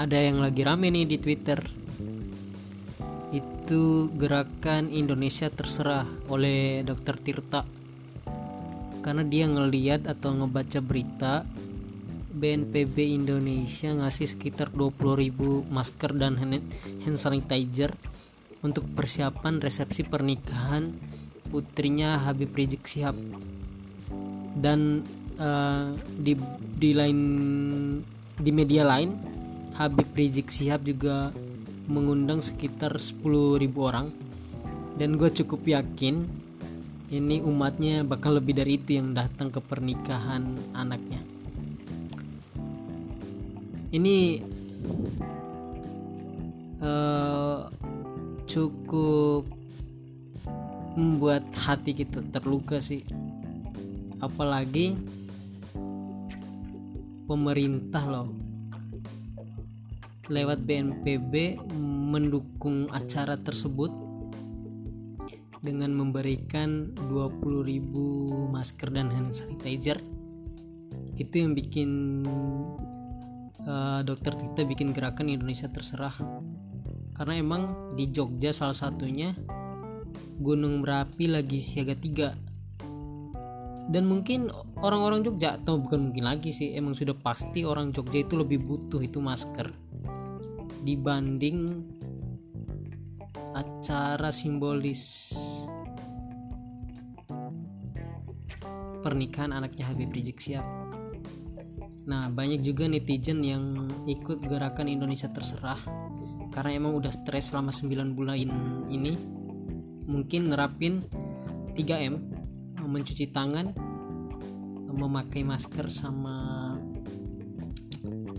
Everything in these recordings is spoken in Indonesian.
ada yang lagi rame nih di Twitter itu gerakan Indonesia terserah oleh Dr. Tirta karena dia ngeliat atau ngebaca berita BNPB Indonesia ngasih sekitar 20.000 masker dan hand sanitizer untuk persiapan resepsi pernikahan putrinya Habib Rizik Sihab dan uh, di di lain di media lain Habib Rizik Sihab juga mengundang sekitar 10.000 orang. Dan gue cukup yakin ini umatnya bakal lebih dari itu yang datang ke pernikahan anaknya. Ini uh, cukup membuat hati kita terluka sih. Apalagi pemerintah loh lewat BNPB mendukung acara tersebut dengan memberikan 20.000 masker dan hand sanitizer. Itu yang bikin uh, dokter Tita bikin gerakan Indonesia terserah. Karena emang di Jogja salah satunya Gunung Merapi lagi siaga 3 dan mungkin orang-orang Jogja atau bukan mungkin lagi sih emang sudah pasti orang Jogja itu lebih butuh itu masker dibanding acara simbolis pernikahan anaknya Habib Rizik Sihab. Nah, banyak juga netizen yang ikut gerakan Indonesia Terserah karena emang udah stres selama 9 bulan ini. Mungkin nerapin 3M, mencuci tangan, memakai masker sama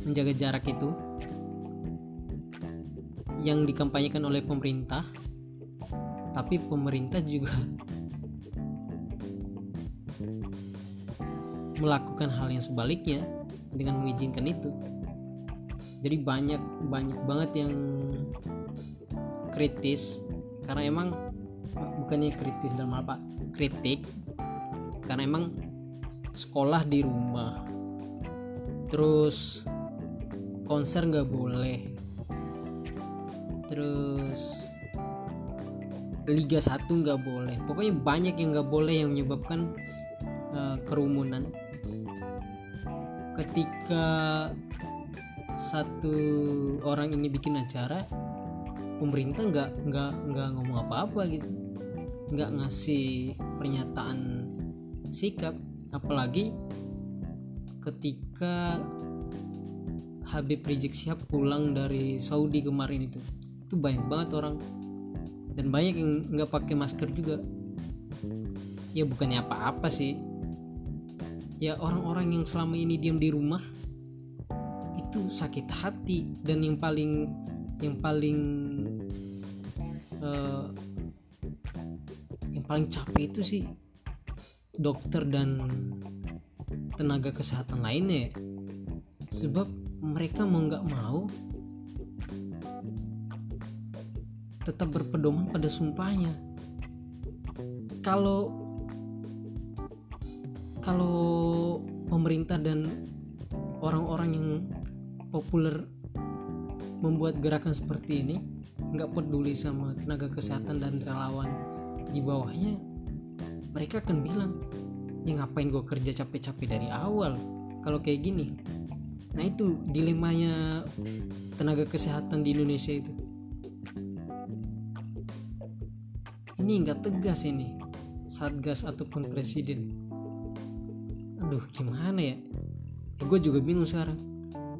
menjaga jarak itu yang dikampanyekan oleh pemerintah tapi pemerintah juga melakukan hal yang sebaliknya dengan mengizinkan itu. Jadi banyak banyak banget yang kritis karena emang bukannya kritis dalam apa kritik karena emang sekolah di rumah terus konser nggak boleh terus Liga 1 nggak boleh. Pokoknya banyak yang nggak boleh yang menyebabkan uh, kerumunan. Ketika satu orang ini bikin acara pemerintah nggak nggak nggak ngomong apa-apa gitu. Nggak ngasih pernyataan sikap. Apalagi ketika Habib Rizik Sihab pulang dari Saudi kemarin itu itu banyak banget orang. Dan banyak yang nggak pakai masker juga. Ya bukannya apa-apa sih. Ya orang-orang yang selama ini diam di rumah itu sakit hati. Dan yang paling yang paling uh, yang paling capek itu sih dokter dan tenaga kesehatan lainnya sebab mereka mau nggak mau tetap berpedoman pada sumpahnya. Kalau kalau pemerintah dan orang-orang yang populer membuat gerakan seperti ini nggak peduli sama tenaga kesehatan dan relawan di bawahnya mereka akan bilang ya ngapain gue kerja capek-capek dari awal? Kalau kayak gini. Nah itu dilemanya tenaga kesehatan di Indonesia itu ini nggak tegas ini satgas ataupun presiden. Aduh gimana ya, ya gue juga bingung sekarang.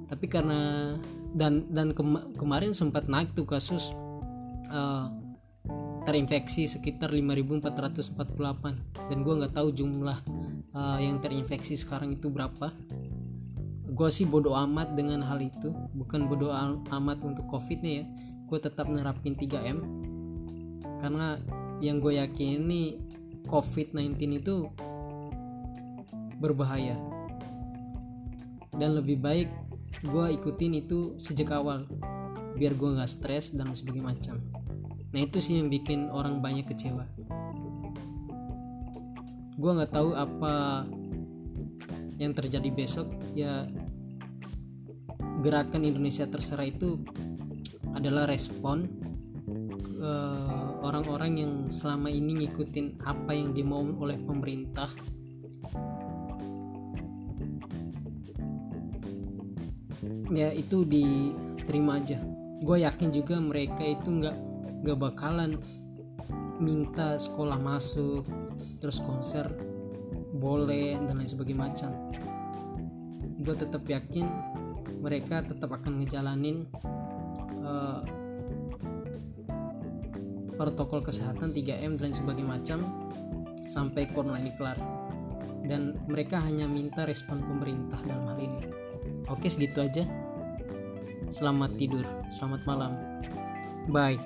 Tapi karena dan dan kema kemarin sempat naik tuh kasus uh, terinfeksi sekitar 5448 dan gue nggak tahu jumlah uh, yang terinfeksi sekarang itu berapa. Gue sih bodoh amat dengan hal itu. Bukan bodoh amat untuk covidnya ya. Gue tetap nerapin 3M karena yang gue yakin ini COVID-19 itu berbahaya. Dan lebih baik gue ikutin itu sejak awal biar gue nggak stres dan sebagainya macam. Nah itu sih yang bikin orang banyak kecewa. Gue nggak tahu apa yang terjadi besok. Ya gerakan Indonesia terserah itu adalah respon eh, orang-orang yang selama ini ngikutin apa yang dimau oleh pemerintah. Ya itu diterima aja. Gue yakin juga mereka itu nggak nggak bakalan minta sekolah masuk terus konser boleh dan lain sebagainya macam. Gue tetap yakin mereka tetap akan ngejalanin uh, protokol kesehatan 3M dan sebagainya macam sampai corona ini kelar. Dan mereka hanya minta respon pemerintah dalam hal ini. Oke segitu aja. Selamat tidur selamat malam. Bye